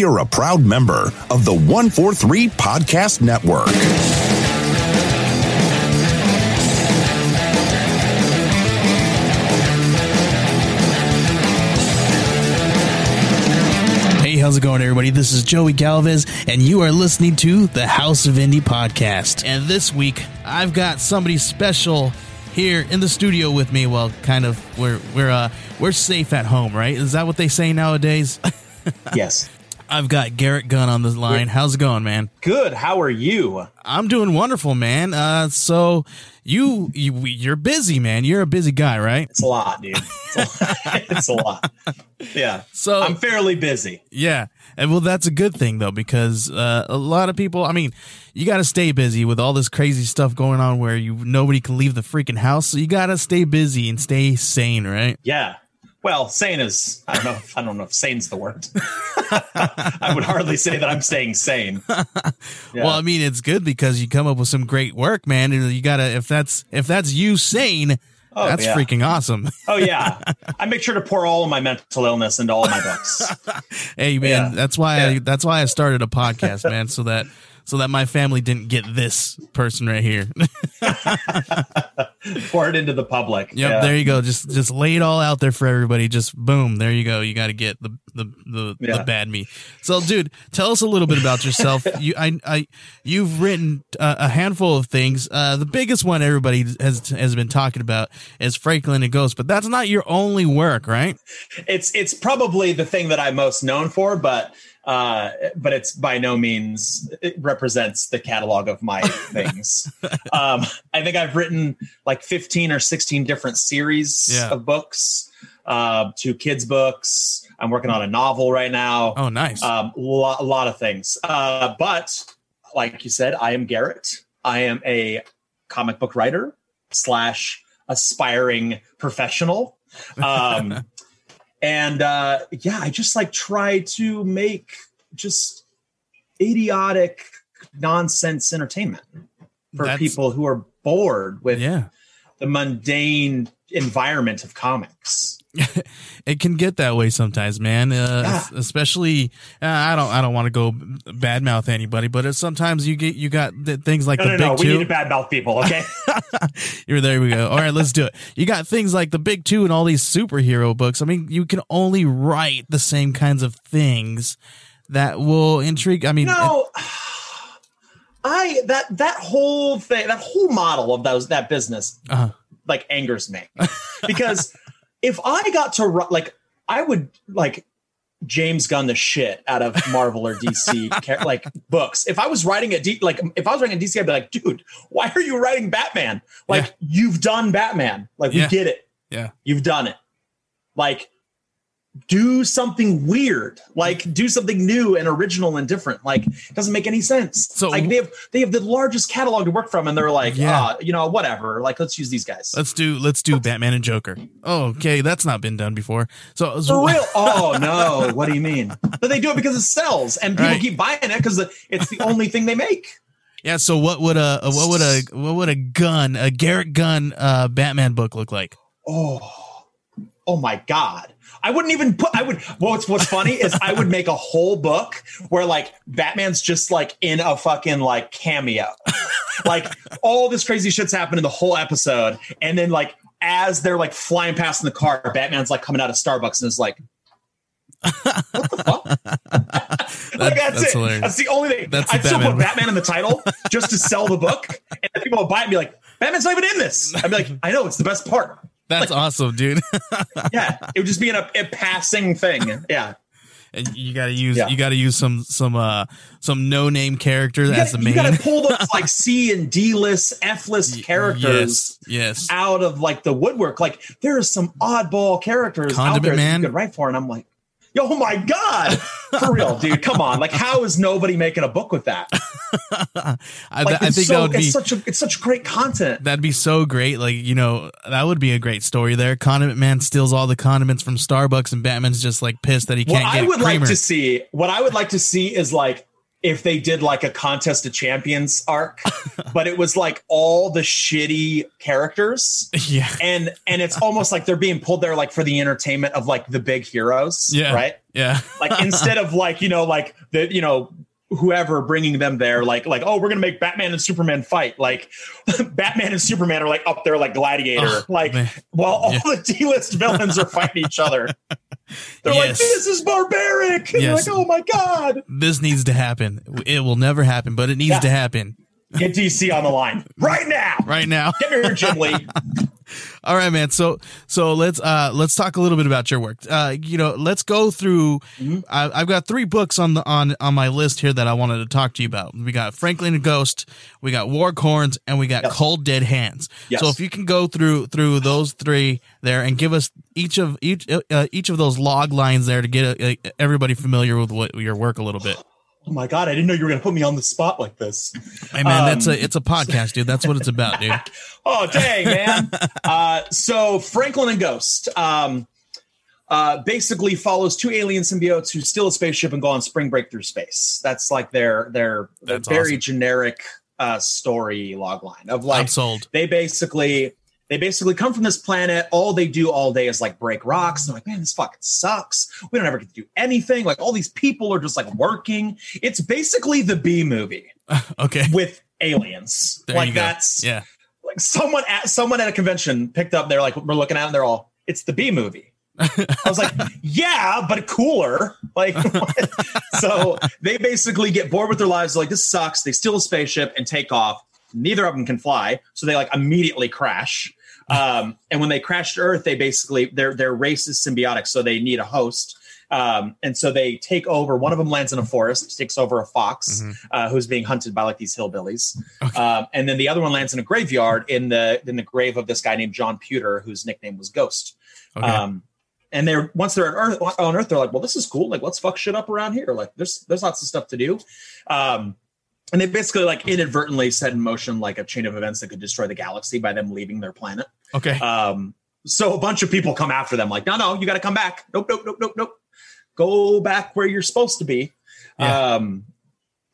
we are a proud member of the 143 Podcast Network. Hey, how's it going, everybody? This is Joey Galvez, and you are listening to the House of Indie podcast. And this week, I've got somebody special here in the studio with me. Well, kind of. We're we're uh we're safe at home, right? Is that what they say nowadays? Yes. I've got Garrett Gunn on the line. How's it going, man? Good. How are you? I'm doing wonderful, man. Uh, so you you you're busy, man. You're a busy guy, right? It's a lot, dude. It's a lot. it's a lot. Yeah. So I'm fairly busy. Yeah. And well, that's a good thing though, because uh, a lot of people. I mean, you got to stay busy with all this crazy stuff going on, where you nobody can leave the freaking house. So you got to stay busy and stay sane, right? Yeah. Well, sane is I don't know. If, I don't know if sane's the word. I would hardly say that I'm staying sane. Yeah. Well, I mean, it's good because you come up with some great work, man. And you gotta if that's if that's you sane, Oh, that's yeah. freaking awesome. oh yeah. I make sure to pour all of my mental illness into all of my books. hey, man, Yeah. that's why I, that's why I started a podcast, man, so that so that my family didn't get this person right here. pour it into the public. Yep, Yeah. there you go. Just just lay it all out there for everybody. Just boom, there you go. You got to get the the the, the bad me. So, dude, tell us a little bit about yourself. you I I you've written uh, a handful of things. Uh, the biggest one everybody has has been talking about is Franklin and Ghost, but that's not your only work, right? it's it's probably the thing that I'm most known for, but uh, but it's by no means it represents the catalog of my things. um, I think I've written like 15 or 16 different series Yeah. of books, uh, two kids books. I'm working on a novel right now. Oh, nice. Um, lo- a lot of things. Uh, but like you said, I am Garrett. I am a comic book writer slash aspiring professional. Um, and uh, yeah, I just like try to make just idiotic nonsense entertainment for That's- people who are bored with yeah. the mundane environment of comics. it can get that way sometimes, man. Uh. Especially, uh, I don't, I don't want to go badmouth anybody, but sometimes you get, you got th- things like No, the no, big no. We two. need to badmouth people, okay? You're there. We go. All right, let's do it. You got things like the big two and all these superhero books. I mean, you can only write the same kinds of things that will intrigue. I mean, no i that that whole thing that whole model of those that business Uh-huh. like angers me because if i got to like i would like james gunn the shit out of marvel or dc like books. If i was writing a D, like if i was writing a dc i'd be like dude why are you writing batman? Like Yeah. you've done batman. Like Yeah. we get it. Yeah, you've done it. Like do something weird like do something new and original and different like it doesn't make any sense So- like they have they have the largest catalog to work from and they're like Yeah. yeah you know whatever like let's use these guys let's do, let's do Batman and Joker. Oh, okay, that's not been done before. So, so for real oh no what do you mean but they do it because it sells and people Right. keep buying it because it's the only thing they make yeah. So, what would a, what would a, what would a Gunn, a Garrett Gunn, uh, Batman book look like? oh oh my god I wouldn't even put. I would. What's What's funny is I would make a whole book where like Batman's just like in a fucking like cameo, like all this crazy shit's happened in the whole episode, and then like as they're like flying past in the car, Batman's like coming out of Starbucks and is like, "What the fuck?" like that's, that's it. hilarious. That's the only thing. That's I'd still Batman. put Batman in the title just to sell the book, and then people would buy it and be like, "Batman's not even in this." I'd be like, "I know, it's the best part." That's awesome, dude. Yeah, it would just be in a, a passing thing. Yeah. and you got to use, Yeah. you got to use some, some, uh, some no name character You as gotta, the you main. gotta pull those like C and D list, F list characters Yes, yes. out of like the woodwork. Like there are some oddball characters out Condiment there that you could write for, and I'm like, oh my god, for real, dude, come on! Like, how is nobody making a book with that? I, Like, I think so, that would be it's such a it's such great content. that'd be so great. Like you know, that would be a great story there. Condiment Man steals all the condiments from Starbucks, and Batman's just like pissed that he can't I get would creamer. like to see, what I would like to see is like if they did like a contest of champions arc, but it was like all the shitty characters. Yeah. And and it's almost like they're being pulled there like for the entertainment of like the big heroes. Yeah. Right. Yeah. Like instead of like, you know, like the, you know, whoever bringing them there, like, like, oh, we're gonna make Batman and Superman fight. Like Batman and Superman are like up there like gladiator. Oh, like man. while all Yeah. the D-list villains are fighting each other. They're like, this is barbaric. And Yes. like, oh my God. This needs to happen. It will never happen, but it needs Yeah. to happen Get DC on the line right now. right now. Get me here, Jim Lee. All right, man. So so let's uh let's talk a little bit about your work. Uh, you know, let's go through. Mhm. I, I've got three books on the on on my list here that I wanted to talk to you about. We got Franklin and Ghost, we got Warcorns, and we got Yes. Cold Dead Hands. Yes. So if you can go through through those three there and give us each of each uh, each of those log lines there to get uh, everybody familiar with what your work a little bit. Oh my God, I didn't know you were gonna put me on the spot like this. Hey man, that's Um, a it's a podcast, dude. That's what it's about, dude. Oh dang, man. uh, so Franklin and Ghost um, uh, basically follows two alien symbiotes who steal a spaceship and go on spring break through space. That's like their their, their very awesome. generic uh, story log line of I'm like sold. they basically they basically come from this planet. All they do all day is like break rocks. They're like, man, this fucking sucks. We don't ever get to do anything. Like all these people are just like working. It's basically the B movie Okay. with aliens. There like that's Yeah. like someone at someone at a convention picked up. They're like, we're looking at, it and they're all, it's the B movie. I was like, yeah, but cooler. Like, what? so they basically get bored with their lives. They're like, this sucks. They steal a spaceship and take off. Neither of them can fly, so they like immediately crash. Um, and when they crash to Earth, they basically their their race is symbiotic, so they need a host. Um, and so they take over. One of them lands in a forest, takes over a fox Mhm. uh, who's being hunted by like these hillbillies. Um, and then the other one lands in a graveyard in the in the grave of this guy named John Pewter, whose nickname was Ghost. Okay. Um, and they're once they're on Earth, on Earth, they're like, well, this is cool. Like, let's fuck shit up around here. Like, there's there's lots of stuff to do. Um, and they basically like inadvertently set in motion like a chain of events that could destroy the galaxy by them leaving their planet. Okay. Um, so a bunch of people come after them, like, no, no, you got to come back. Nope, nope, nope, nope, nope. Go back where you're supposed to be. Yeah. Um,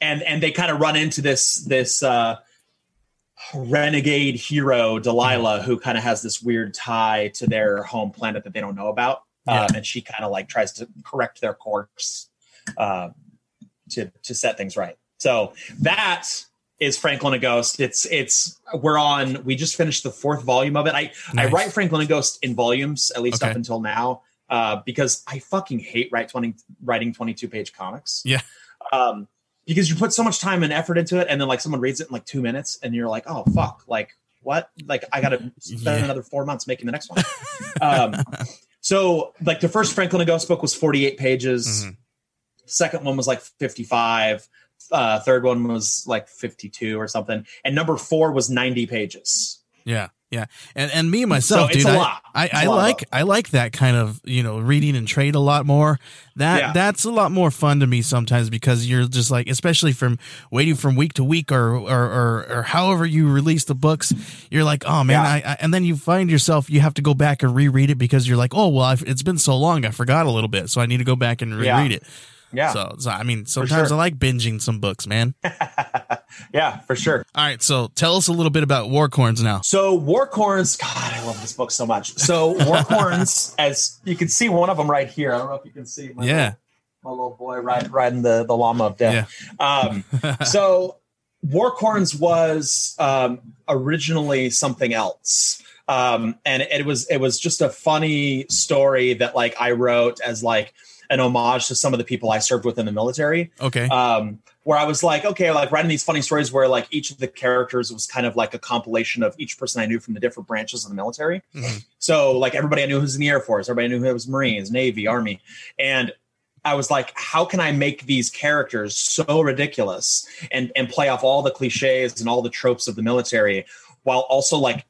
and and they kind of run into this this uh, renegade hero Delilah, who kind of has this weird tie to their home planet that they don't know about. Yeah. Um, and she kind of like tries to correct their course uh, to to set things right. So that is Franklin a Ghost. It's it's we're on. We just finished the fourth volume of it. I I write Franklin a Ghost in volumes at least Okay. up until now uh, because I fucking hate write twenty writing twenty two page comics. Yeah. Um, because you put so much time and effort into it, and then like someone reads it in like two minutes, and you're like, oh fuck, like what? Like I got to spend Yeah. another four months making the next one. um, so like the first Franklin and Ghost book was forty eight pages. Mhm. Second one was like 55. Uh, third one was like 52 or something. And number four was 90 pages. Yeah, yeah, and and me myself, So it's dude, a I, lot. I, It's I a lot like I like that kind of you know reading and trade a lot more. That Yeah. that's a lot more fun to me sometimes because you're just like, especially from waiting from week to week or or or, or however you release the books, you're like, oh man, Yeah. I, I and then you find yourself you have to go back and reread it because you're like, oh well, I've, it's been so long, I forgot a little bit, so I need to go back and reread Yeah. it. Yeah. So, so I mean, sometimes sure. I like binging some books, man. yeah, for sure. All right, so tell us a little bit about Warcorns now. So Warcorns, God, I love this book so much. So Warcorns, as you can see, one of them right here. I don't know if you can see. My Yeah. Little, my little boy ride, riding the the llama of death. Um, so Warcorns was um, originally something else. Um, and it was it was just a funny story that like I wrote as like an homage to some of the people I served with in the military. Okay. um, where I was like, okay, like writing these funny stories where like each of the characters was kind of like a compilation of each person I knew from the different branches of the military. Mhm. So like everybody I knew who was in the Air Force, everybody knew who was Marines, Navy, Army, and I was like, how can I make these characters so ridiculous and and play off all the cliches and all the tropes of the military while also like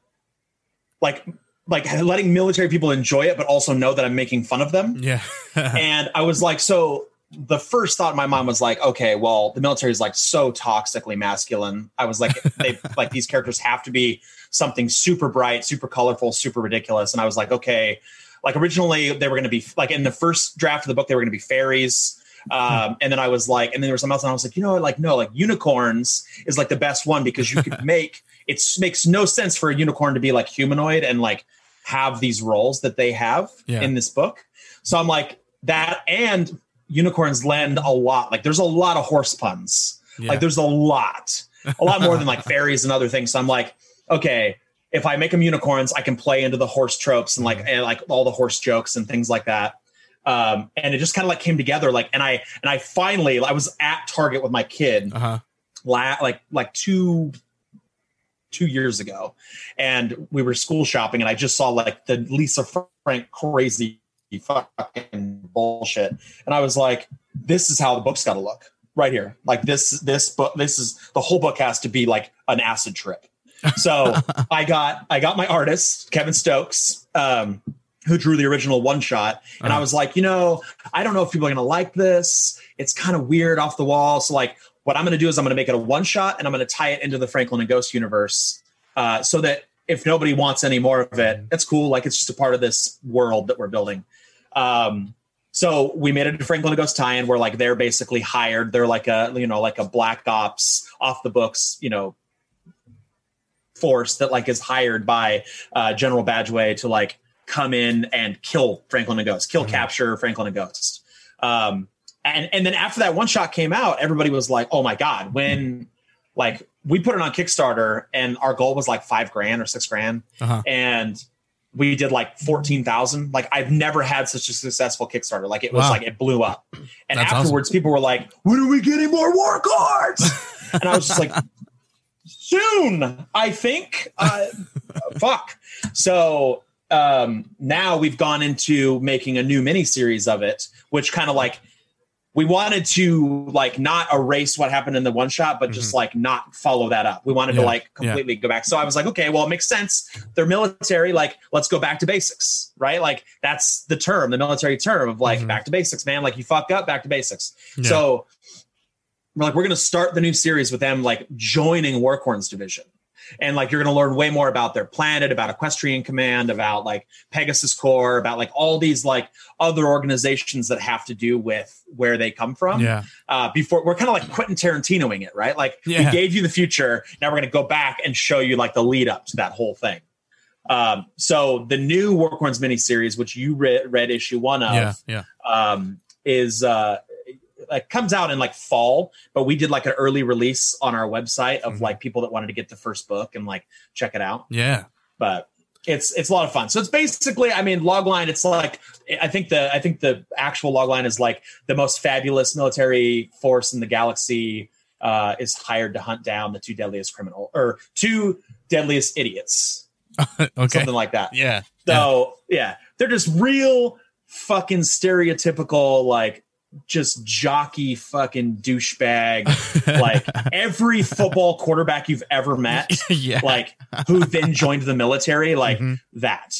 like like letting military people enjoy it, but also know that I'm making fun of them yeah. and I was like, so the first thought in my mind was like, okay, well, the military is like so toxically masculine. I was like, they like these characters have to be something super bright, super colorful, super ridiculous. And I was like, okay, like originally they were going to be like in the first draft of the book, they were going to be fairies. Um, and then I was like, and then there was something else, and I was like, you know, like no, like unicorns is like the best one because you could make it makes no sense for a unicorn to be like humanoid and like have these roles that they have Yeah. in this book. So I'm like that, and unicorns lend a lot. Like there's a lot of horse puns. Yeah. Like there's a lot, a lot more than like fairies and other things. So I'm like, okay, if I make them unicorns, I can play into the horse tropes and like and like all the horse jokes and things like that. Um, and it just kind of like came together. Like, and I and I finally I was at Target with my kid Uh huh. la- like like two two years ago, and we were school shopping, and I just saw like the Lisa Frank crazy fucking bullshit, and I was like, this is how the book's got to look right here. Like this this book this is the whole book has to be like an acid trip. So I got I got my artist Kevin Stokes. Um, who drew the original one shot and i Uh-huh. was like you know i don't know if people are going to like this it's kind of weird off the wall so like what i'm going to do is i'm going to make it a one shot and i'm going to tie it into the franklin and ghost universe uh, so that if nobody wants any more of it it's cool like it's just a part of this world that we're building. Um, so we made it a franklin and ghost tie-in where like they're basically hired. They're like a you know like a black ops off the books you know force that like is hired by uh, general badgeway to like come in and kill franklin and ghost kill capture franklin and ghost. Um, and and then after that one shot came out everybody was like oh my god when like we put it on kickstarter and our goal was like five grand or six grand. Uh-huh. and we did like 14,000 like I've never had such a successful kickstarter. Like it was Wow. like it blew up. And That's afterwards people were like when are we getting more Warcorns? And I was just like soon I think. Uh, fuck. So um now we've gone into making a new mini series of it which kind of like we wanted to like not erase what happened in the one shot but just like not follow that up we wanted Mm-hmm. Yeah, to like yeah. completely go back so i was like okay well it makes sense they're military like let's go back to basics right like that's the term the military term of like Mhm. back to basics man like you fuck up back to basics Yeah. so we're like we're going to start the new series with them like joining warcorn's division and like you're going to learn way more about their planet about equestrian command about like pegasus corps about like all these like other organizations that have to do with where they come from Yeah. uh, before we're kind of like Quentin Tarantinoing it, right? Like Yeah. we gave you the future. Now we're going to go back and show you like the lead up to that whole thing. Um, so the new Warcorns miniseries, which you read, read issue one of, Yeah. Yeah. um, is uh, it comes out in like fall, but we did like an early release on our website of Mhm. like people that wanted to get the first book and like check it out Yeah. but it's it's a lot of fun. So it's basically, I mean, logline. It's like I think the I think the actual logline is like the most fabulous military force in the galaxy uh, is hired to hunt down the two deadliest criminal or two deadliest idiots, Okay. something like that. Yeah. So yeah, they're just real fucking stereotypical like just jockey fucking douchebag like every football quarterback you've ever met yeah. like who then joined the military like Mhm. that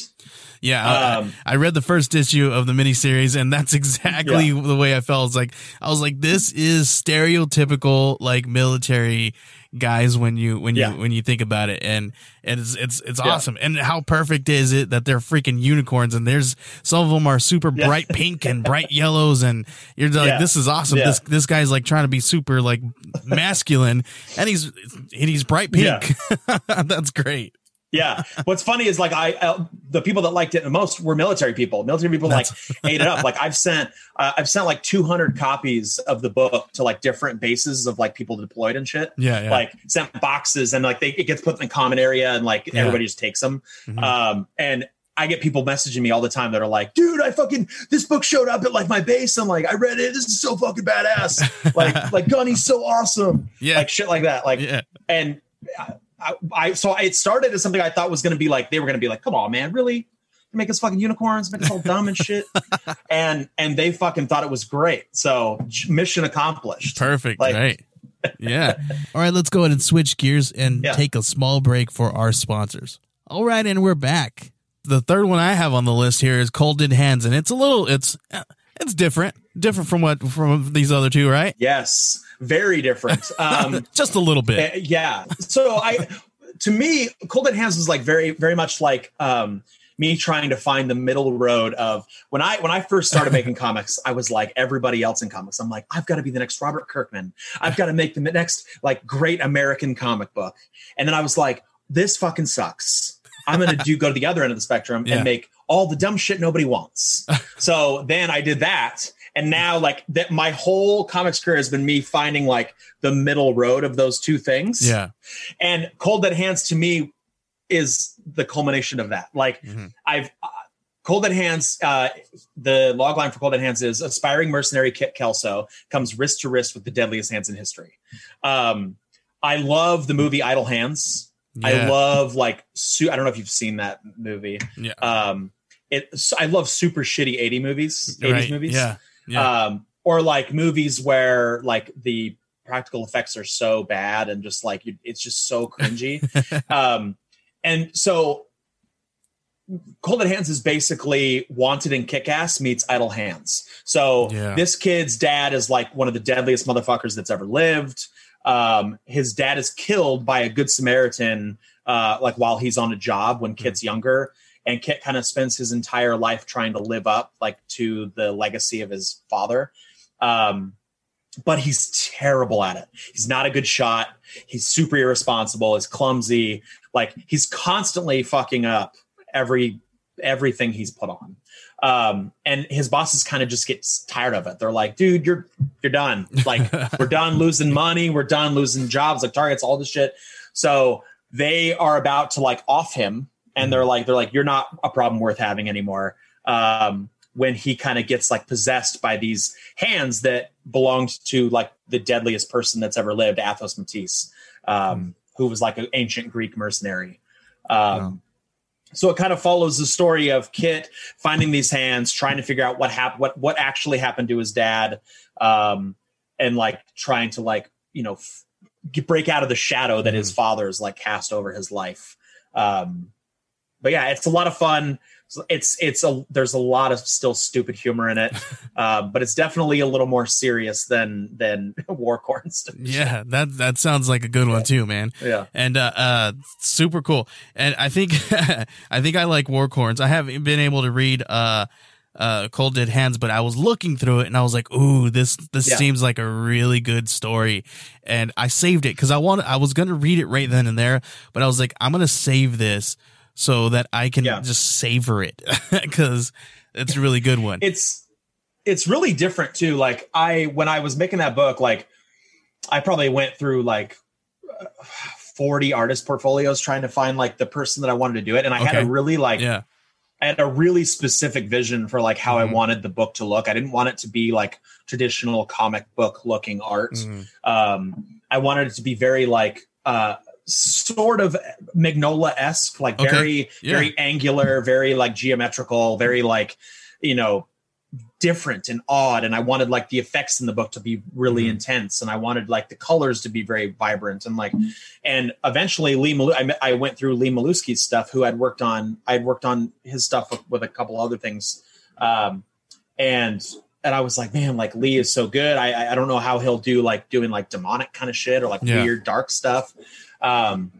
Yeah, I- Um, I, I read the first issue of the miniseries, and that's exactly the way I felt. It's like I was like, this is stereotypical like military guys when you when Yeah. you when you think about it, and and it's it's it's Yeah. awesome. And how perfect is it that they're freaking unicorns? And there's some of them are super Yeah. bright pink and bright yellows, and you're like, this is awesome. This this guy's like trying to be super like masculine, and he's and he's bright pink. that's great. Yeah what's funny is like i uh, the people that liked it the most were military people military people like ate it up like i've sent uh, i've sent like 200 copies of the book to like different bases of like people deployed and shit Yeah, yeah. like sent boxes and like they it gets put in the common area and like Yeah. everybody just takes them Mhm. um and I get people messaging me all the time that are like, dude, I fucking this book showed up at like my base. I'm like, I read it. This is so fucking badass. Like, like Gunny's so awesome. yeah, Like shit like that. Like yeah, and I, I, I so it started as something I thought was going to be like they were going to be like, come on, man, really, make us fucking unicorns, make us all dumb and shit, and and they fucking thought it was great. So mission accomplished. Perfect. Like- right. Yeah. All right, let's go ahead and switch gears and Yeah. take a small break for our sponsors. All right, and we're back. The third one I have on the list here is Cold Dead Hands, and it's a little it's uh, it's different, different from what from these other two, right? Yes, very different. Um, Just a little bit. Uh, yeah. So I, to me, Cold Dead Hands is like very, very much like um, me trying to find the middle road of when I when I first started making comics, I was like everybody else in comics. I'm like, I've got to be the next Robert Kirkman. I've got to make the next like great American comic book. And then I was like, this fucking sucks. I'm gonna do go to the other end of the spectrum Yeah. and make all the dumb shit nobody wants. so then I did that. And now like that my whole comics career has been me finding like the middle road of those two things. Yeah. And Cold Dead Hands to me is the culmination of that. Like Mhm. I've uh, Cold Dead Hands, uh, the log line for Cold Dead Hands is aspiring mercenary Kit Kelso comes wrist to wrist with the deadliest hands in history. Um, I love the movie Idle Hands. I love like su- I don't know if you've seen that movie. Yeah. Um, it I love super shitty 80 movies, 80s Right. movies. Yeah. Yeah. Um, or like movies where like the practical effects are so bad and just like it's just so cringy. um, and so Cold Hands is basically Wanted and Kick Ass meets Idle Hands. So Yeah. this kid's dad is like one of the deadliest motherfuckers that's ever lived. Um, his dad is killed by a good Samaritan, uh, like while he's on a job when Kit's younger. And Kit kind of spends his entire life trying to live up like to the legacy of his father. Um, but he's terrible at it. He's not a good shot. He's super irresponsible. He's clumsy. Like he's constantly fucking up every everything he's put on. Um, and his bosses kind of just get tired of it. They're like, dude, you're you're done. Like we're done losing money. We're done losing jobs, like targets, all this shit. So they are about to like off him, and they're like, they're like, you're not a problem worth having anymore. Um, when he kind of gets like possessed by these hands that belonged to like the deadliest person that's ever lived, Athos Matisse, um, who was like an ancient Greek mercenary. Um, Wow. So it kind of follows the story of Kit finding these hands, trying to figure out what happened, what what actually happened to his dad, um, and like trying to like you know f- break out of the shadow that his father's like cast over his life. Um, but yeah, it's a lot of fun. It's it's a there's a lot of still stupid humor in it, um, but it's definitely a little more serious than than and yeah. That that sounds like a good one too, man. Yeah, and uh, uh super cool and i think i think i like warcorns i haven't been able to read uh uh cold dead hands but i was looking through it and i was like ooh this this Yeah. seems like a really good story and i saved it because i want i was gonna read it right then and there but i was like i'm gonna save this so that i can Yeah. just savor it because it's a really good one it's it's really different too. Like I when I was making that book, like I probably went through like. uh, 40 artist portfolios trying to find like the person that I wanted to do it and I had a really like yeah I had a really specific vision for like how Mhm. I wanted the book to look. I didn't want it to be like traditional comic book looking art. Mhm. Um, I wanted it to be very like uh, sort of Mignola esque, like Okay. very Yeah. very angular, very like geometrical, very like you know different and odd. And I wanted like the effects in the book to be really Mhm. intense, and I wanted like the colors to be very vibrant and like. And eventually, Lee Malu- I, met- I went through Lee Malusky's stuff, who had worked on I had worked on his stuff with, with a couple other things, um, and and I was like, man, like Lee is so good. I I- I don't know how he'll do like doing like demonic kind of shit or like Yeah. weird dark stuff. Um,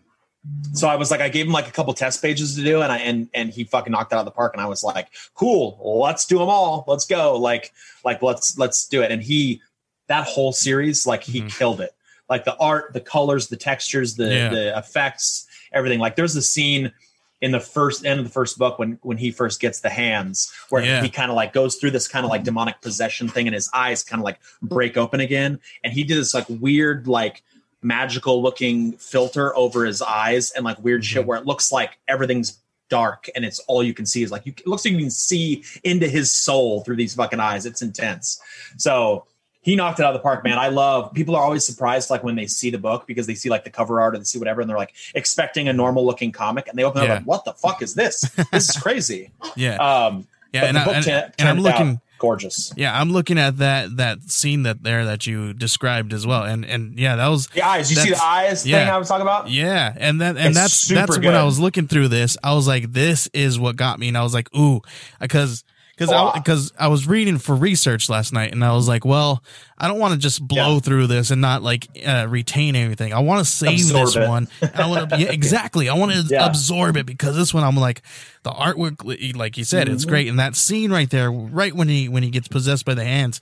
so I was like, I gave him like a couple test pages to do, and I and and he fucking knocked it out of the park. And I was like, cool, let's do them all. Let's go. Like like let's let's do it. And he that whole series, like he Mhm. killed it. Like the art, the colors, the textures, the Yeah. the effects, everything. Like there's a scene in the first end of the first book when when he first gets the hands where Yeah. he kind of like goes through this kind of like demonic possession thing and his eyes kind of like break open again and he did this like weird like magical looking filter over his eyes and like weird shit Mhm. where it looks like everything's dark and it's all you can see is like you it looks like you can see into his soul through these fucking eyes. It's intense. So he knocked it out of the park man. I love people are always surprised like when they see the book because they see like the cover art or they see whatever and they're like expecting a normal looking comic and they open it Yeah. up like what the fuck is this? This is crazy. Yeah. Um yeah and, I, i'm turned out looking gorgeous. Yeah, I'm looking at that that scene that there that you described as well, and and yeah, that was the eyes. You see the eyes thing yeah. i was talking about? Yeah, and that and It's that's that's when I was looking through this, I was like, this is what got me, and I was like, ooh, because because I because I was reading for research last night, and I was like, well, I don't want to just blow Yeah. through this and not like uh, retain anything. I want to save Absorb this it. one. I want to yeah, exactly. I want to Yeah. absorb it because this one I'm like the artwork, like you said, Mm-hmm. it's great, and that scene right there, right when he when he gets possessed by the hands.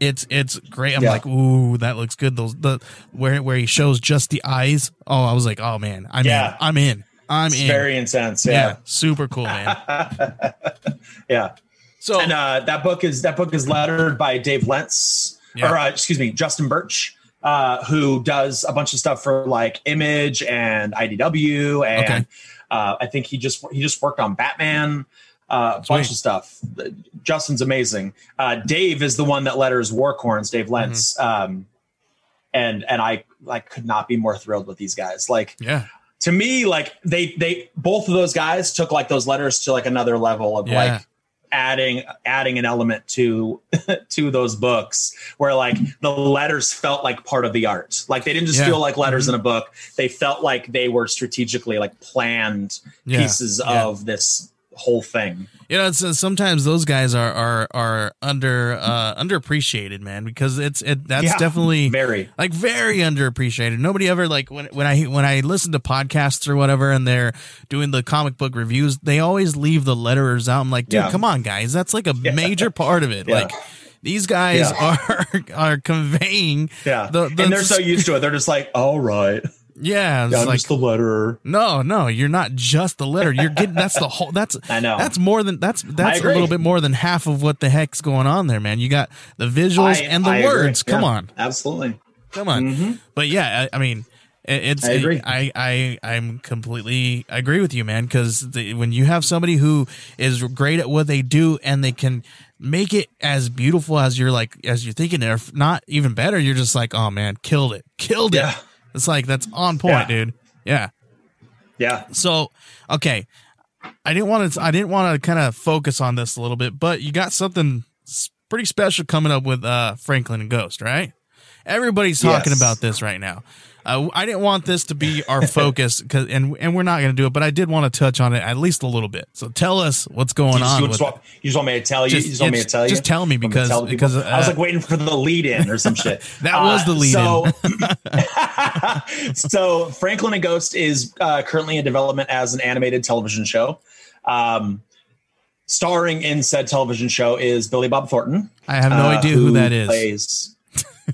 It's it's great. I'm Yeah. like, ooh, that looks good. Those the where where he shows just the eyes. Oh, I was like, oh man, I'm Yeah. in. I'm in. I'm It's in. very intense. yeah. Yeah. super cool, man. Yeah. So And uh, that book is that book is lettered by Dave Lentz, Yeah. or uh, excuse me, Justin Birch, uh, who does a bunch of stuff for like Image and IDW, and Okay. uh, I think he just he just worked on Batman, uh, a Sweet. bunch of stuff. Justin's amazing. Uh, Dave is the one that letters Warcorns, Dave Lentz, Mm-hmm. um, and and I like could not be more thrilled with these guys. Like yeah, to me, like they they both of those guys took like those letters to like another level of Yeah. like adding adding an element to to those books where like the letters felt like part of the art like they didn't just Yeah. Mm-hmm. feel like letters in a book they felt like they were strategically like planned Yeah. pieces Yeah. of this whole thing you know, it's, uh, sometimes those guys are are are under uh underappreciated, man, because it's it that's Yeah. definitely very like very underappreciated. Nobody ever like when when I when I listen to podcasts or whatever, and they're doing the comic book reviews, they always leave the letterers out. I'm like, dude, Yeah. come on, guys, that's like a major part of it. Yeah. Like these guys Yeah. are are conveying, yeah The- the- and they're so used to it they're just like all right yeah, it's yeah, like just the letterer no, no, you're not just the letter. You're getting that's the whole. That's I know. That's more than that's that's a little bit more than half of what the heck's going on there, man. You got the visuals I- and the I agree. words. Come Yeah, on, absolutely come on. Mm-hmm. But yeah, I, I mean, it, it's I agree. I I I'm completely I agree with you, man. Because when you have somebody who is great at what they do and they can make it as beautiful as you're like as you're thinking, or if not even better, you're just like, oh man, killed it, killed it. Yeah. It's like that's on point, Yeah. dude. Yeah. yeah So, okay, I didn't want to. I didn't want to kind of focus on this a little bit, but you got something pretty special coming up with uh, Franklin and Ghost, right? Everybody's talking Yes. about this right now. Uh, I didn't want this to be our focus, cause, and and we're not going to do it, but I did want to touch on it at least a little bit. So tell us what's going just, on. you, just want, you just want me to tell you Just- you just want me to tell you just tell me because- tell because, I was uh, like waiting for the lead in or some shit. That was the lead in. So, so Franklin and Ghost is uh, currently in development as an animated television show. Um, starring in said television show is Billy Bob Thornton. I have no uh, idea who that is. Plays,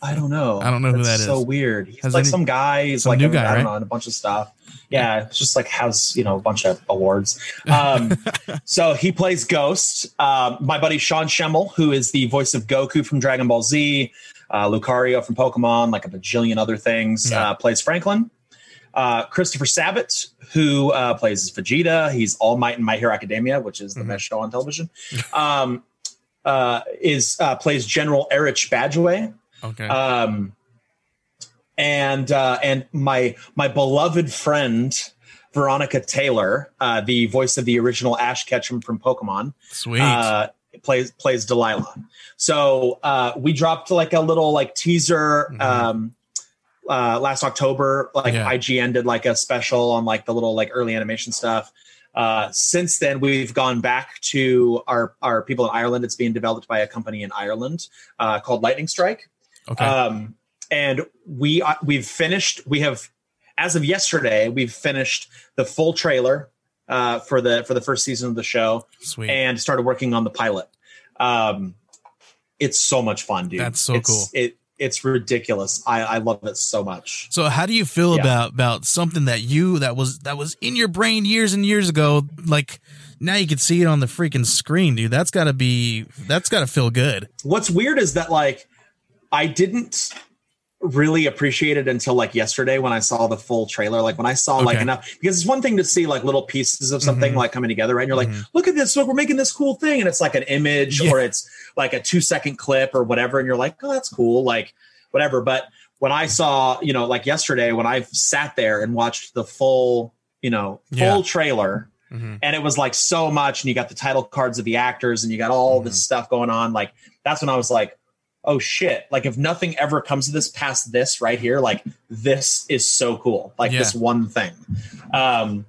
I don't know. I don't know who That's that is. So weird. He's Has like any- some guy. He's some like new guy, I don't right? know, and a bunch of stuff. Yeah, it's just like has you know a bunch of awards. Um, so he plays Ghost. Um, my buddy Sean Schemmel, who is the voice of Goku from Dragon Ball Z, uh, Lucario from Pokemon, like a bajillion other things, Yeah. uh, plays Franklin. Uh, Christopher Sabat, who uh, plays Vegeta, he's All Might in My Hero Academia, which is the Mhm. best show on television. Um, uh, is uh, plays General Erich Badgeway Okay. um, and uh, and my my beloved friend Veronica Taylor, uh, the voice of the original Ash Ketchum from Pokemon, Sweet. uh, plays plays Delilah. So uh, we dropped like a little like teaser Mhm. um, uh, last October. Like Yeah. IGN did like a special on like the little like early animation stuff. Uh, since then, we've gone back to our our people in Ireland. It's being developed by a company in Ireland uh, called Lightning Strike. Okay. Um, and we uh, we've finished. We have, as of yesterday, we've finished the full trailer uh, for the for the first season of the show, Sweet. and started working on the pilot. Um, it's so much fun, dude. That's so It's- cool. It it's ridiculous. I I love it so much. So how do you feel Yeah. about about something that you that was that was in your brain years and years ago? Like now you can see it on the freaking screen, dude. That's got to be that's got to feel good. What's weird is that like I didn't really appreciate it until like yesterday when I saw the full trailer. Like when I saw like enough because it's one thing to see like little pieces of something Mhm. like coming together, right? And you're like, Mhm. look at this, look, we're making this cool thing, and it's like an image Yeah. or it's like a two second clip or whatever, and you're like, oh, that's cool, like whatever. But when I saw, you know, like yesterday when I sat there and watched the full, you know, full Yeah. trailer Mhm. and it was like so much and you got the title cards of the actors and you got all Mm-hmm. this stuff going on like that's when i was like oh shit like if nothing ever comes of this past this right here like this is so cool like Yeah. this one thing um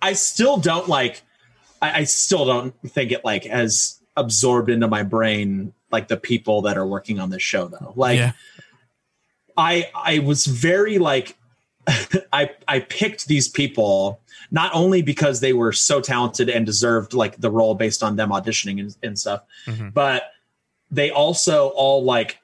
i still don't like I, I still don't think it like as absorbed into my brain like the people that are working on this show though. Like yeah. I I was very like I I picked these people not only because they were so talented and deserved like the role based on them auditioning and, and stuff, Mhm. but they also all like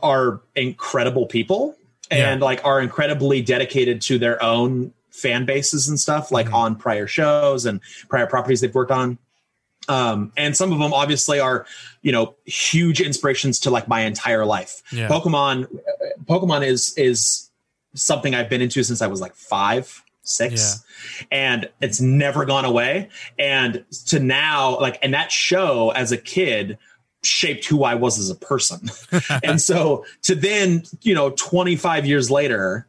are incredible people and like are incredibly dedicated to their own fan bases and stuff like Mhm. on prior shows and prior properties they've worked on. Um and some of them obviously are you know huge inspirations to like my entire life. Yeah. pokemon pokemon is is something i've been into since i was like five six. And it's never gone away. And to now like and that show as a kid shaped who i was as a person and so to then you know 25 years later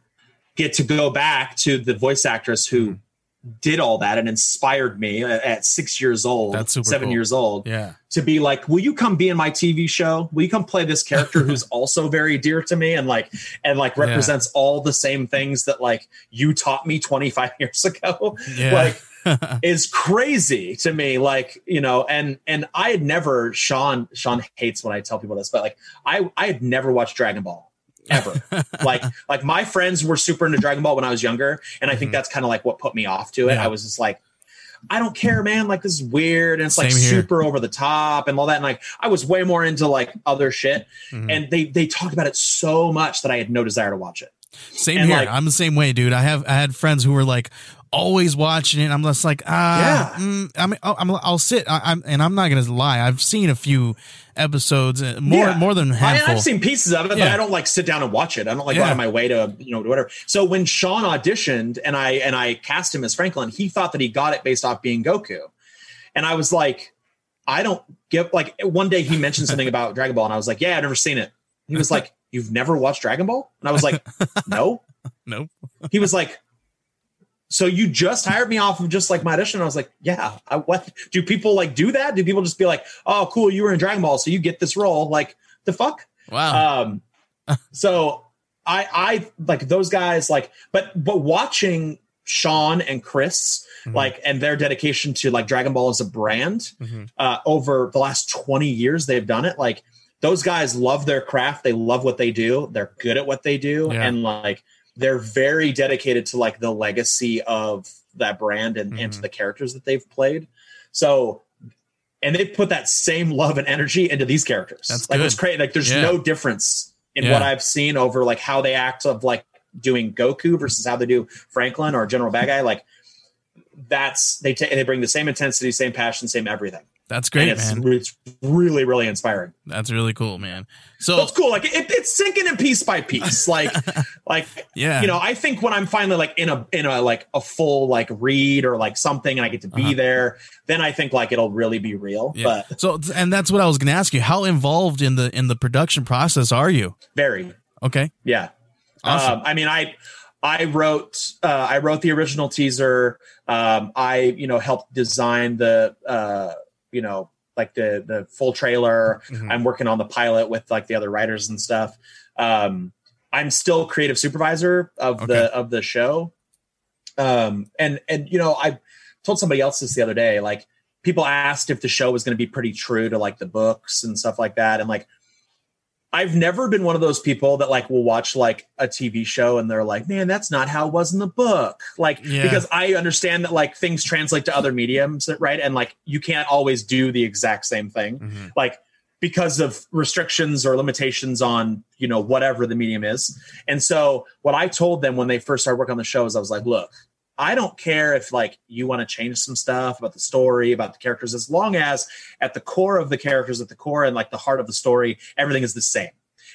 get to go back to the voice actress who Mm-hmm. did all that and inspired me at six years old That's seven cool. years old Yeah. to be like, will you come be in my TV show? Will you come play this character who's also very dear to me and like and like Yeah. represents all the same things that like you taught me 25 years ago? Yeah. Like is crazy to me. Like, you know, and and I had never Sean Sean hates when I tell people this, but like I I had never watched Dragon Ball ever. like like my friends were super into Dragon Ball when I was younger, and I think Mhm. that's kind of like what put me off to it. Yeah. I was just like, I don't care, man. Like this is weird, and it's like here. super over the top and all that. And like I was way more into like other shit, Mhm. and they they talked about it so much that I had no desire to watch it. Same and, here. like- I'm the same way, dude. I have I had friends who were like always watching it. I'm just like, ah, Yeah. mm, I mean, I'll, I'm, I'll sit. I, I'm, and I'm not gonna lie. I've seen a few episodes, uh, more Yeah. more than handful. I've seen pieces of it, but I don't like sit down and watch it. I don't like go Yeah. out of my way to you know whatever. So when Sean auditioned and I and I cast him as Franklin, he thought that he got it based off being Goku, and I was like, I don't give like one day he mentioned something about Dragon Ball, and I was like, yeah, I've never seen it. He was like, you've never watched Dragon Ball, and I was like, no. Nope. He was like. So you just hired me off of just like my audition? I was like, yeah. I, what do people like do that? Do people just be like, oh, cool, you were in Dragon Ball, so you get this role? Like the fuck? wow. um so i i like those guys like but but watching sean and chris Mhm. like and their dedication to like dragon ball as a brand Mhm. uh over the last 20 years they've done it like those guys love their craft they love what they do they're good at what they do Yeah. and like they're very dedicated to like the legacy of that brand and, and to Mhm. the characters that they've played so and they put that same love and energy into these characters That's like good. it's crazy like there's Yeah. no difference in Yeah. what i've seen over like how they act of like doing goku versus how they do franklin or general Badgeway like that's they ta- they bring the same intensity same passion same everything That's great, it's, man. it's really really inspiring That's really cool, man. so it's cool like it, it's sinking in piece by piece like like yeah, you know i think when i'm finally like in a in a like a full like read or like something and i get to be Uh-huh. there then i think like it'll really be real yeah. but so and that's what I was gonna ask you. How involved in the in the production process are you? very Okay. yeah Awesome. Um, I mean, I I wrote uh, I wrote the original teaser. Um, I you know helped design the uh, you know like the the full trailer. Mhm. I'm working on the pilot with like the other writers and stuff. Um, I'm still creative supervisor of Okay. the of the show. Um, and and you know I told somebody else this the other day. Like people asked if the show was going to be pretty true to like the books and stuff like that, and like I've never been one of those people that like will watch like a TV show and they're like, man, that's not how it was in the book. Like, Yeah. because I understand that like things translate to other mediums, right? And like you can't always do the exact same thing, Mhm. like because of restrictions or limitations on, you know, whatever the medium is. And so what I told them when they first started working on the show is I was like, look, I don't care if like you want to change some stuff about the story, about the characters, as long as at the core of the characters, at the core and like the heart of the story, everything is the same.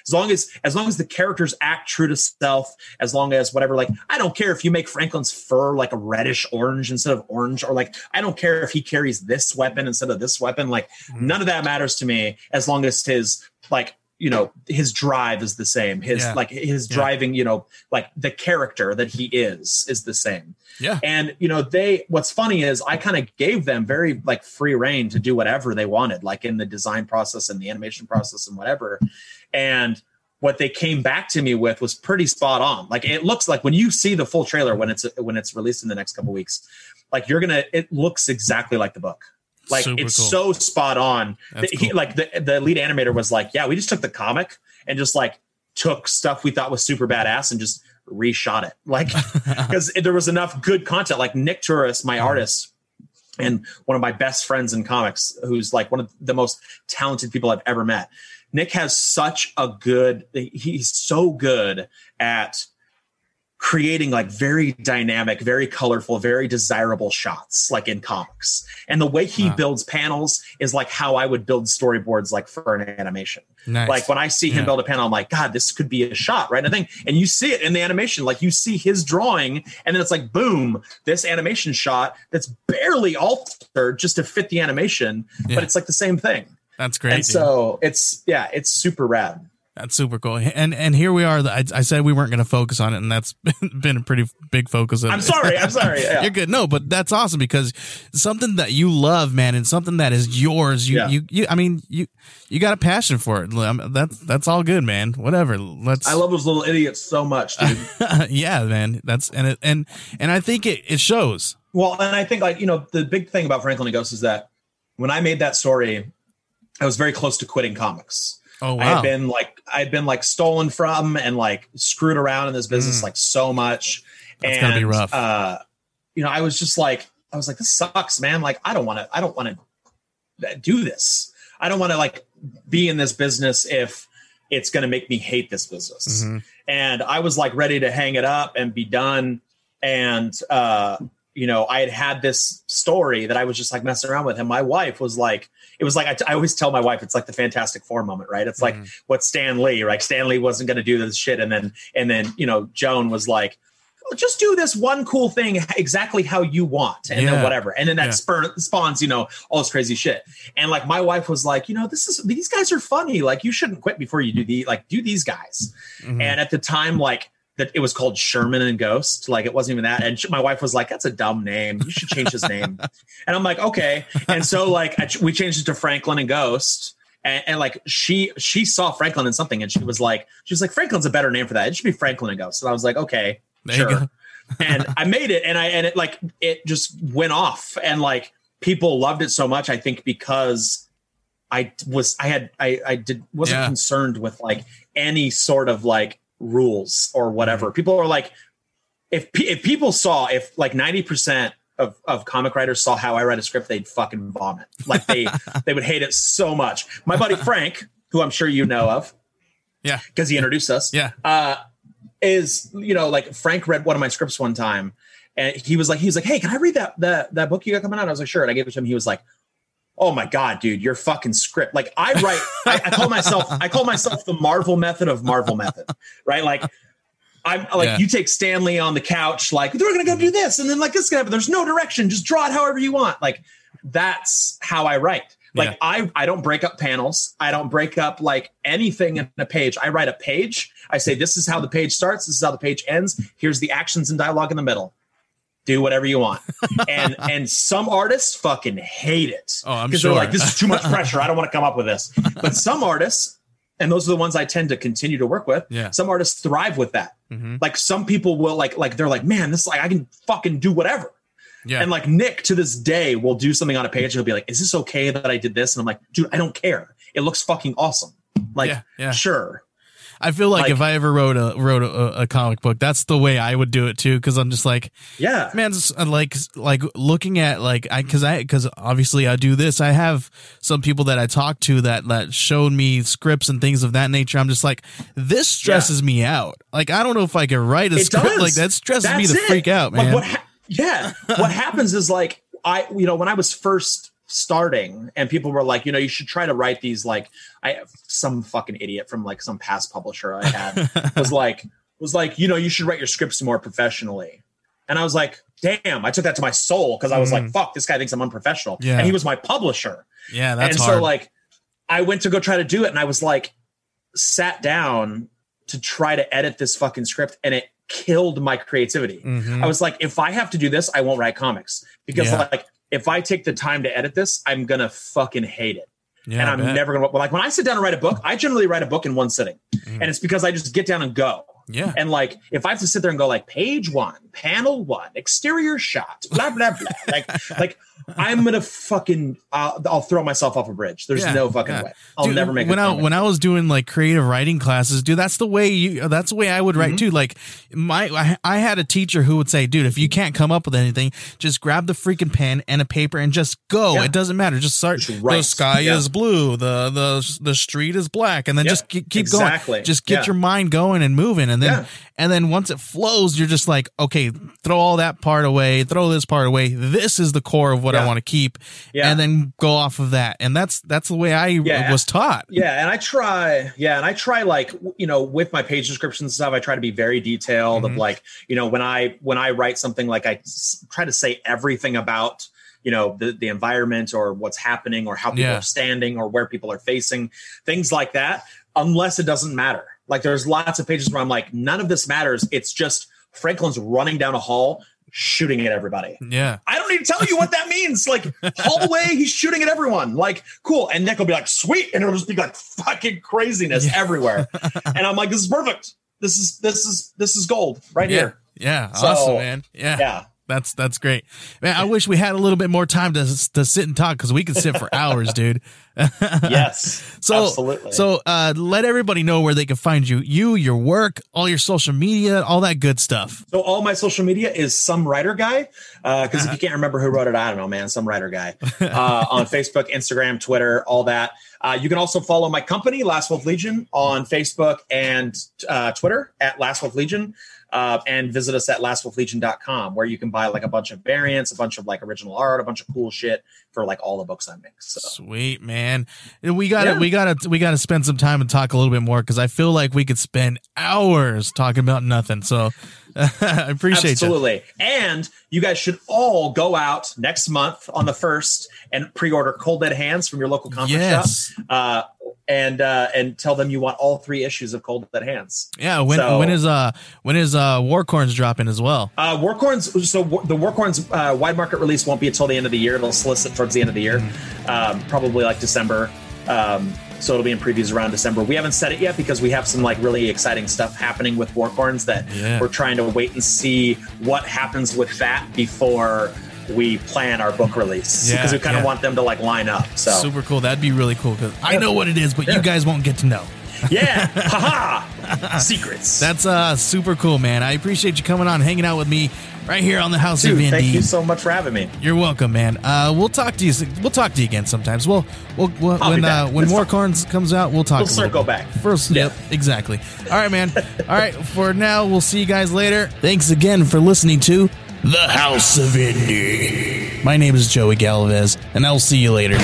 As long as as long as the characters act true to self, as long as whatever, like I don't care if you make Franklin's fur like a reddish orange instead of orange, or like I don't care if he carries this weapon instead of this weapon. Like Mhm. none of that matters to me as long as his like you know his drive is the same his Yeah. like his Yeah. driving you know like the character that he is is the same Yeah. and you know they what's funny is i kind of gave them very like free reign to do whatever they wanted like in the design process and the animation process and whatever and what they came back to me with was pretty spot on like it looks like when you see the full trailer when it's when it's released in the next couple weeks like you're gonna it looks exactly like the book Like Super it's cool. so spot on. That he, cool. like the the lead animator was like, yeah, we just took the comic and just like took stuff we thought was super badass and just reshot it. Like because there was enough good content. Like Nick Turris, my artist, and one of my best friends in comics, who's like one of the most talented people I've ever met. Nick has such a good. He's so good at creating like very dynamic, very colorful, very desirable shots, like in comics. And the way he Wow. builds panels is like how I would build storyboards, like for an animation. nice. Like when I see him Yeah. build a panel, I'm like, God, this could be a shot, right? And I think, and you see it in the animation, like you see his drawing, and then it's like, boom, this animation shot that's barely altered just to fit the animation, Yeah. but it's like the same thing. That's great. and dude. so it's yeah, it's super rad. That's super cool. And and here we are. I, I said we weren't going to focus on it, and that's been a pretty big focus. Of I'm sorry, I'm sorry. Yeah. You're good. No, but that's awesome because something that you love, man, and something that is yours. You, Yeah. you, you. I mean, you, you got a passion for it. That's that's all good, man. Whatever. Let's. I love those little idiots so much, dude. yeah, man. That's and it and and I think it it shows. Well, and I think like you know the big thing about Franklin and Ghost is that when I made that story, I was very close to quitting comics. Oh I had wow. been like I'd been like stolen from and like screwed around in this business Mm. like so much. That's and gotta be rough. uh you know, I was just like I was like this sucks, man. Like I don't want to I don't want to do this. I don't want to like be in this business if it's going to make me hate this business. Mhm. And I was like ready to hang it up and be done and uh you know, I had had this story that I was just like messing around with, and my wife was like, it was like I, t- I always tell my wife, it's like the Fantastic Four moment, right? It's like Mhm. what Stan Lee, right? Stan Lee wasn't going to do this shit, and then and then you know Joan was like, "Oh, just do this one cool thing exactly how you want, and Yeah. then whatever, and then that Yeah. spur, spawns you know all this crazy shit. And like my wife was like, you know, this is these guys are funny. Like you shouldn't quit before you do the like do these guys. Mhm. And at the time, like that it was called Sherman and Ghost. Like it wasn't even that. And my wife was like, "That's a dumb name. You should change his name." and I'm like, "Okay." And so like I, we changed it to Franklin and Ghost. And, and like she she saw Franklin in something, and she was like, she was like, Franklin's a better name for that. It should be Franklin and Ghost. And I was like, okay, There sure. and I made it, and I and it like it just went off, and like people loved it so much. I think because I was I had I I did wasn't Yeah. concerned with like any sort of like rules or whatever. People are like, if if people saw if like ninety percent of of comic writers saw how I write a script, they'd fucking vomit. Like they they would hate it so much. My buddy Frank, who I'm sure you know of, Yeah. because he introduced us, Yeah. uh, is you know like Frank read one of my scripts one time, and he was like he was like, hey, can I read that that that book you got coming out? I was like, sure. And I gave it to him. He was like. Oh my god, dude, your fucking script. Like I write, I, I call myself, I call myself the Marvel method of Marvel method, right? Like I'm like Yeah. you take Stan Lee on the couch, like we're gonna go do this, and then like this is gonna happen. There's no direction, just draw it however you want. Like that's how I write. Like Yeah. I I don't break up panels. I don't break up like anything in a page. I write a page. I say this is how the page starts. This is how the page ends. Here's the actions and dialogue in the middle. Do whatever you want. and and some artists fucking hate it Oh, I'm because sure. they're like, this is too much pressure. I don't want to come up with this. But some artists, and those are the ones I tend to continue to work with. Yeah. Some artists thrive with that. Mhm. Like some people will like like they're like, man, this is like I can fucking do whatever. Yeah. And like Nick to this day will do something on a page. and He'll be like, "Is this okay that I did this?" And I'm like, "Dude, I don't care. It looks fucking awesome. Like, Yeah, yeah. sure. I feel like, like- if I ever wrote a wrote a, a comic book, that's the way I would do it too. Because I'm just like, Yeah, man, like like looking at like I because I because obviously I do this. I have some people that I talk to that that showed me scripts and things of that nature. I'm just like, this stresses me out. Like I don't know if I can write a It script does. like that. Stresses me That's to it. freak out, Like, man. what ha- yeah, what happens is like I, you know, when I was first starting, and people were like, you know, you should try to write these. Like, I some fucking idiot from like some past publisher I had was like was like, you know, you should write your scripts more professionally. And I was like, damn, I took that to my soul because I was like, fuck, this guy thinks I'm unprofessional. Yeah. And he was my publisher. yeah, that's and hard. so like I went to go try to do it and I was like sat down to try to edit this fucking script and it killed my creativity. Mhm. I was like, if I have to do this, I won't write comics because Yeah. like if I take the time to edit this, I'm gonna fucking hate it. yeah, and I'm never gonna like when I sit down and write a book, I generally write a book in one sitting. Mhm. And it's because I just get down and go. Yeah. And like, if I have to sit there and go like page one, panel one, exterior shot, blah blah blah, like like I'm gonna fucking I'll, I'll throw myself off a bridge. There's Yeah, no fucking yeah. way. I'll Dude, never make it. when I when I was doing like creative writing classes, dude. That's the way you. That's the way I would write Mm-hmm. too. Like my, I, I had a teacher who would say, "Dude, if you can't come up with anything, just grab the freaking pen and a paper and just go. Yeah. It doesn't matter. Just start. Just the sky is blue. The the the street is black, and then just keep, keep exactly. going. Just get your mind going and moving, and then Yeah. and then once it flows, you're just like, okay, throw all that part away, throw this part away. This is the core of what I want to keep, Yeah. and then go off of that. And that's that's the way I Yeah. was taught. Yeah, and I try, yeah, and I try like you know with my page descriptions and stuff, I try to be very detailed. Mhm. Of like you know when I when I write something, like i try to say everything about you know the the environment or what's happening or how people Yeah. are standing or where people are facing, things like that. Unless it doesn't matter. Like there's lots of pages where I'm like, none of this matters. It's just Franklin's running down a hall shooting at everybody. Yeah. I don't need to tell you what that means. Like hallway, he's shooting at everyone. Like cool, and Nick will be like sweet, and it'll just be like fucking craziness Yeah. everywhere. and I'm like, this is perfect. This is this is this is gold right Yeah. here. Yeah. So- awesome, man. Yeah. Yeah, That's that's great. Man, I wish we had a little bit more time to to sit and talk because we could sit for hours, dude. yes, So absolutely. so uh let everybody know where they can find you, you, your work, all your social media, all that good stuff. So all my social media is some writer guy. Because Uh-huh. if you can't remember who wrote it, I don't know, man. Some writer guy uh, on Facebook, Instagram, Twitter, all that. Uh, you can also follow my company, Last Wolf Legion, on Facebook and uh, Twitter at Last Wolf Legion. Uh, and visit us at lastwolflegion.com where you can buy like a bunch of variants, a bunch of like original art, a bunch of cool shit for like all the books I make. So Sweet man, we got to Yeah. we got to we got to spend some time and talk a little bit more because I feel like we could spend hours talking about nothing. So I appreciate you. Absolutely. And you guys should all go out next month on the first and pre-order Cold Dead Hands from your local comic Yes. shop. Uh, and uh, and tell them you want all three issues of Cold Dead Hands. Yeah. When So- when is uh when is uh Warcorns dropping as well? Uh, Warcorns. So the Warcorns uh, wide market release won't be until the end of the year. It'll solicit towards the end of the year, um, probably like December. Um, so it'll be in previews around December. We haven't said it yet because we have some like really exciting stuff happening with Warcorns that Yeah. we're trying to wait and see what happens with that before we plan our book release Yeah, because we kind of yeah. want them to like line up. So Super cool. That'd be really cool because I know what it is, but you guys won't get to know. yeah, haha, secrets. That's uh super cool, man. I appreciate you coming on, hanging out with me right here on the House of Dude, Indie. thank you so much for having me. You're welcome, man. Uh, we'll talk to you. We'll talk to you again sometimes. We'll, we'll, we'll when uh, when fine. Warcorns comes out, we'll talk. We'll circle back. First, Yeah. yep, exactly. All right, man. All right. For now, we'll see you guys later. Thanks again for listening to the House of Indie. My name is Joey Galvez, and I'll see you later.